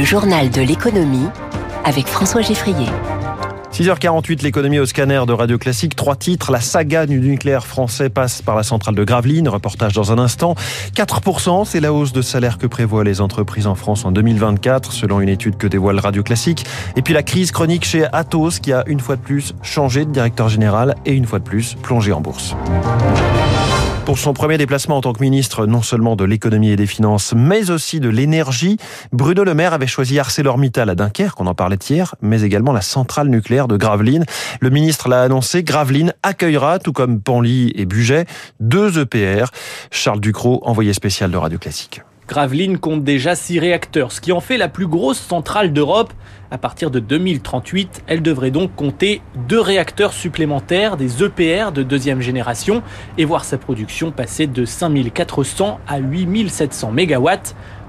Le journal de l'économie avec François Geffrier. 6h48, l'économie au scanner de Radio Classique. Trois titres. La saga du nucléaire français passe par la centrale de Gravelines. Reportage dans un instant. 4%, c'est la hausse de salaire que prévoient les entreprises en France en 2024, selon une étude que dévoile Radio Classique. Et puis la crise chronique chez Atos, qui a une fois de plus changé de directeur général et une fois de plus plongé en bourse. Pour son premier déplacement en tant que ministre, non seulement de l'économie et des finances, mais aussi de l'énergie, Bruno Le Maire avait choisi ArcelorMittal à Dunkerque, on en parlait hier, mais également la centrale nucléaire de Gravelines. Le ministre l'a annoncé, Gravelines accueillera, tout comme Panly et Buget, deux EPR. Charles Ducrot, envoyé spécial de Radio Classique. Gravelines compte déjà six réacteurs, ce qui en fait la plus grosse centrale d'Europe. À partir de 2038, elle devrait donc compter deux réacteurs supplémentaires, des EPR de deuxième génération, et voir sa production passer de 5400 à 8700 MW.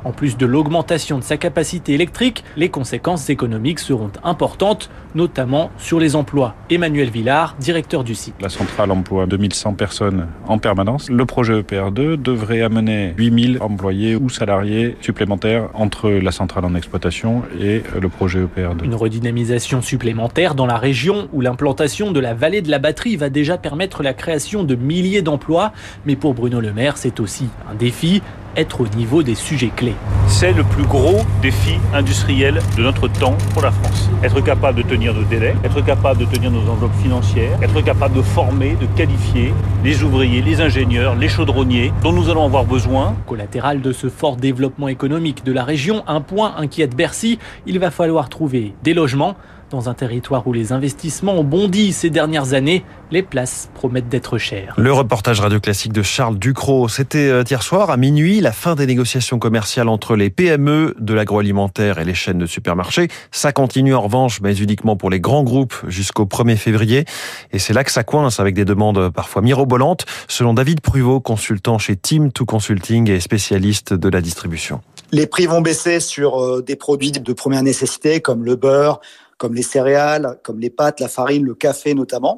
En plus de l'augmentation de sa capacité électrique, les conséquences économiques seront importantes, notamment sur les emplois. Emmanuel Villard, directeur du site. La centrale emploie 2100 personnes en permanence. Le projet EPR2 devrait amener 8000 employés ou salariés supplémentaires entre la centrale en exploitation et le projet EPR2. Une redynamisation supplémentaire dans la région où l'implantation de la vallée de la batterie va déjà permettre la création de milliers d'emplois. Mais pour Bruno Le Maire, c'est aussi un défi être au niveau des sujets clés. C'est le plus gros défi industriel de notre temps pour la France. Être capable de tenir nos délais, être capable de tenir nos enveloppes financières, être capable de former, de qualifier les ouvriers, les ingénieurs, les chaudronniers dont nous allons avoir besoin. Collatéral de ce fort développement économique de la région, un point inquiète Bercy, il va falloir trouver des logements dans un territoire où les investissements ont bondi ces dernières années, les places promettent d'être chères. Le reportage radio classique de Charles Ducrot. C'était euh, hier soir à minuit la fin des négociations commerciales entre les PME de l'agroalimentaire et les chaînes de supermarchés. Ça continue en revanche, mais uniquement pour les grands groupes jusqu'au 1er février. Et c'est là que ça coince avec des demandes parfois mirobolantes, selon David Pruvot, consultant chez Team 2 Consulting et spécialiste de la distribution. Les prix vont baisser sur euh, des produits de première nécessité comme le beurre, comme les céréales, comme les pâtes, la farine, le café notamment.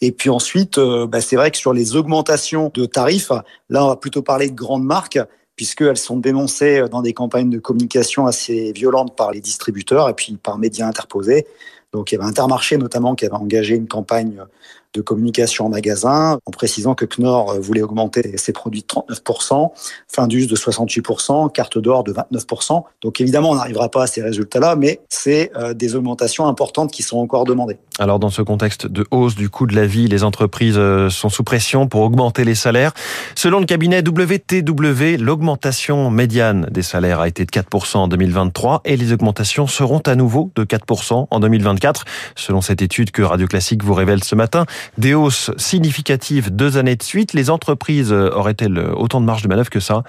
Et puis ensuite, euh, bah, c'est vrai que sur les augmentations de tarifs, là, on va plutôt parler de grandes marques, puisqu'elles sont dénoncées dans des campagnes de communication assez violentes par les distributeurs et puis par médias interposés. Donc il y avait Intermarché notamment qui avait engagé une campagne de communication en magasin, en précisant que Knorr voulait augmenter ses produits de 39%, Findus de 68%, Carte d'Or de 29%. Donc évidemment, on n'arrivera pas à ces résultats-là, mais c'est euh, des augmentations importantes qui sont encore demandées. Alors dans ce contexte de hausse du coût de la vie, les entreprises euh, sont sous pression pour augmenter les salaires. Selon le cabinet WTW, l'augmentation médiane des salaires a été de 4% en 2023 et les augmentations seront à nouveau de 4% en 2024, selon cette étude que Radio Classique vous révèle ce matin. Des hausses significatives deux années de suite. Les entreprises auraient-elles autant de marge de manœuvre que ça?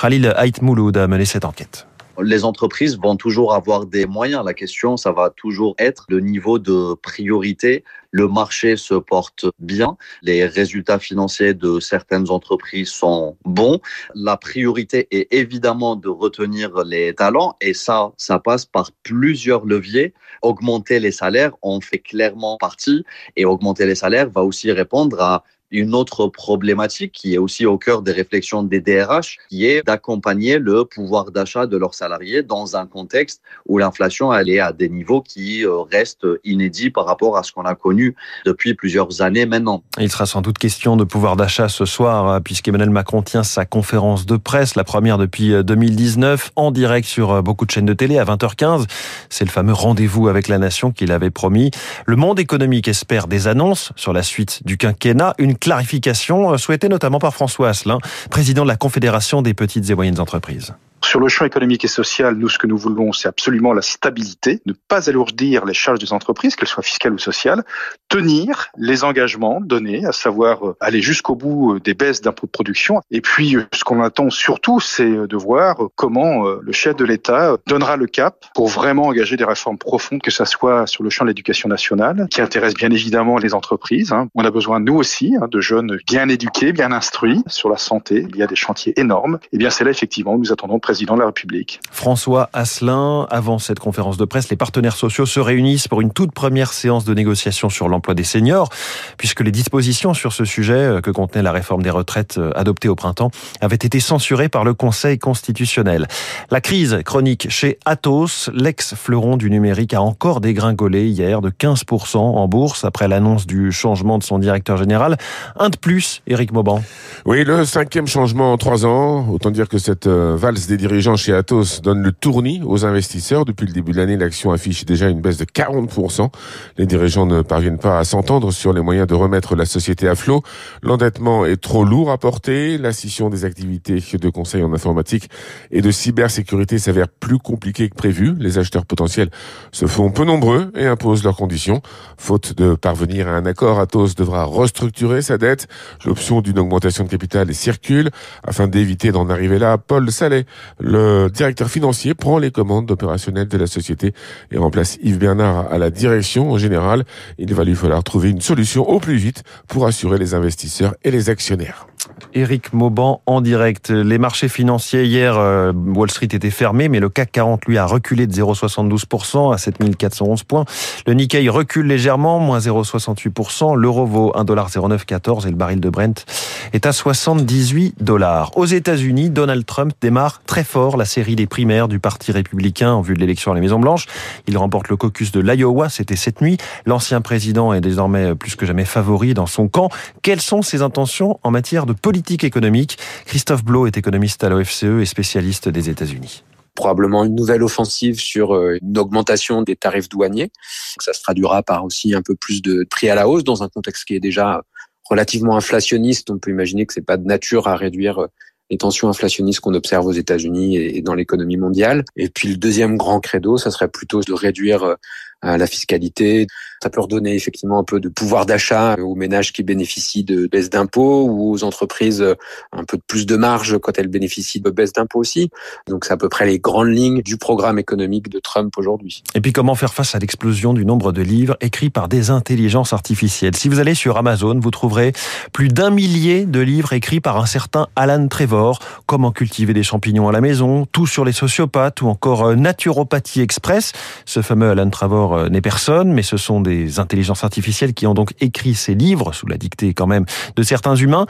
Khalil Haït-Mouloud a mené cette enquête les entreprises vont toujours avoir des moyens. La question, ça va toujours être le niveau de priorité. Le marché se porte bien. Les résultats financiers de certaines entreprises sont bons. La priorité est évidemment de retenir les talents et ça, ça passe par plusieurs leviers. Augmenter les salaires en fait clairement partie et augmenter les salaires va aussi répondre à une autre problématique qui est aussi au cœur des réflexions des DRH, qui est d'accompagner le pouvoir d'achat de leurs salariés dans un contexte où l'inflation est à des niveaux qui euh, restent inédits par rapport à ce qu'on a connu depuis plusieurs années maintenant. Il sera sans doute question de pouvoir d'achat ce soir, euh, puisqu'Emmanuel Macron tient sa conférence de presse, la première depuis 2019, euh, en direct sur beaucoup de chaînes de télé à 20h15. C'est le fameux rendez-vous avec la nation qu'il avait promis. Le monde économique espère des annonces sur la suite du quinquennat. Clarification euh, souhaitée notamment par François Asselin, président de la Confédération des petites et moyennes entreprises. Sur le champ économique et social, nous, ce que nous voulons, c'est absolument la stabilité, ne pas alourdir les charges des entreprises, qu'elles soient fiscales ou sociales, tenir les engagements donnés, à savoir euh, aller jusqu'au bout euh, des baisses d'impôts de production. Et puis, euh, ce qu'on attend surtout, c'est de voir comment le chef de l'État donnera le cap pour vraiment engager des réformes profondes, que ce soit sur le champ de l'éducation nationale, qui intéresse bien évidemment les entreprises. Hein. On a besoin, nous aussi, hein, de jeunes bien éduqués, bien instruits sur la santé. Il y a des chantiers énormes. Et bien, c'est là, effectivement, nous attendons président président de la République. François Asselin, avant cette conférence de presse, les partenaires sociaux se réunissent pour une toute première séance de négociation sur l'emploi des seniors, puisque les dispositions sur ce sujet euh, que contenait la réforme des retraites euh, adoptée au printemps avaient été censurées par le Conseil constitutionnel. La crise chronique chez Atos, l'ex-fleuron du numérique, a encore dégringolé hier de 15% en bourse après l'annonce du changement de son directeur général. Un de plus, Éric Mauban. Oui, le cinquième changement en trois ans. Autant dire que cette euh, valse des dirigeants chez Atos donne le tournis aux investisseurs. Depuis le début de l'année, l'action affiche déjà une baisse de 40%. Les dirigeants ne parviennent pas à s'entendre sur les moyens de remettre la société à flot. L'endettement est trop lourd à porter. La scission des activités de conseil en informatique et de cybersécurité s'avère plus compliquée que prévu. Les acheteurs potentiels se font peu nombreux et imposent leurs conditions. Faute de parvenir à un accord, Atos devra restructurer sa dette. L'option d'une augmentation de capital circule. Afin d'éviter d'en arriver là, Paul Sallet, le directeur financier, prend les commandes opérationnelles de la société et remplace Yves Bernard à la direction. En général, il va lui falloir trouver une solution au plus vite pour assurer les investisseurs et les actionnaires. Éric Mauban en direct. Les marchés financiers hier, euh, Wall Street était fermé, mais le CAC 40 lui a reculé de 0,72% à 7411 points. Le Nikkei recule légèrement, moins 0,68%. L'euro vaut 1,0914 et le baril de Brent est à 78 dollars. Aux États-Unis, Donald Trump démarre très fort la série des primaires du Parti républicain en vue de l'élection à la Maison Blanche. Il remporte le caucus de l'Iowa, c'était cette nuit. L'ancien président est désormais plus que jamais favori dans son camp. Quelles sont ses intentions en matière de politique économique. Christophe Blo est économiste à l'OFCE et spécialiste des États-Unis probablement une nouvelle offensive sur euh, une augmentation des tarifs douaniers. Ça se traduira par aussi un peu plus de prix à la hausse dans un contexte qui est déjà relativement inflationniste. On peut imaginer que c'est pas de nature à réduire euh, les tensions inflationnistes qu'on observe aux États-Unis et dans l'économie mondiale. Et puis le deuxième grand credo, ça serait plutôt de réduire euh, la fiscalité. Ça peut redonner effectivement un peu de pouvoir d'achat aux ménages qui bénéficient de baisse d'impôts ou aux entreprises un peu de plus de marge quand elles bénéficient de baisse d'impôts aussi. Donc c'est à peu près les grandes lignes du programme économique de Trump aujourd'hui. Et puis comment faire face à l'explosion du nombre de livres écrits par des intelligences artificielles? Si vous allez sur Amazon, vous trouverez plus d'un millier de livres écrits par un certain Alan Trevor, comment cultiver des champignons à la maison, tout sur les sociopathes ou encore euh, naturopathie express. Ce fameux Alan Trevor euh, n'est personne, mais ce sont des des intelligences artificielles qui ont donc écrit ces livres, sous la dictée quand même de certains humains.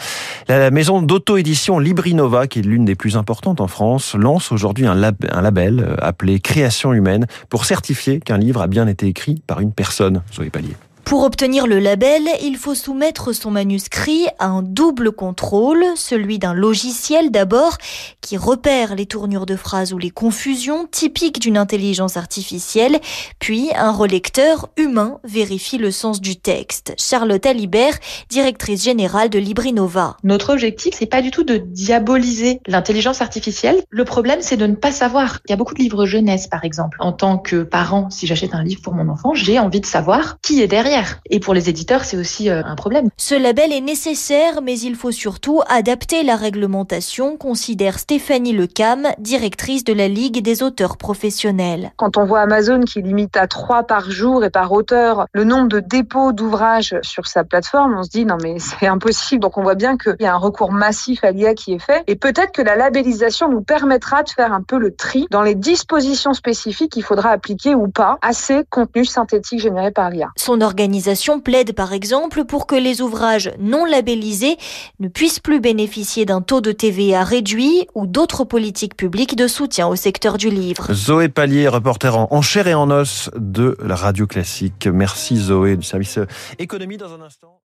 La maison d'auto-édition Librinova, qui est l'une des plus importantes en France, lance aujourd'hui un, label euh, appelé Création humaine pour certifier qu'un livre a bien été écrit par une personne. Soyez palier. Pour obtenir le label, il faut soumettre son manuscrit à un double contrôle, celui d'un logiciel d'abord, qui repère les tournures de phrases ou les confusions typiques d'une intelligence artificielle, puis un relecteur humain vérifie le sens du texte. Charlotte Alibert, directrice générale de Librinova. Notre objectif, c'est pas du tout de diaboliser l'intelligence artificielle. Le problème, c'est de ne pas savoir. Il y a beaucoup de livres jeunesse, par exemple. En tant que parent, si j'achète un livre pour mon enfant, j'ai envie de savoir qui est derrière et pour les éditeurs, c'est aussi euh, un problème. Ce label est nécessaire, mais il faut surtout adapter la réglementation, considère Stéphanie Lecam, directrice de la Ligue des auteurs professionnels. Quand on voit Amazon qui limite à trois par jour et par auteur le nombre de dépôts d'ouvrages sur sa plateforme, on se dit non mais c'est impossible. Donc on voit bien qu'il y a un recours massif à l'IA qui est fait. Et peut-être que la labellisation nous permettra de faire un peu le tri dans les dispositions spécifiques qu'il faudra appliquer ou pas à ces contenus synthétiques générés par l'IA. Son organisation plaide par exemple pour que les ouvrages non labellisés ne puissent plus bénéficier d'un taux de TVA réduit ou d'autres politiques publiques de soutien au secteur du livre. Zoé Pallier, reporter en chair et en os de la radio classique. Merci Zoé du service économie dans un instant.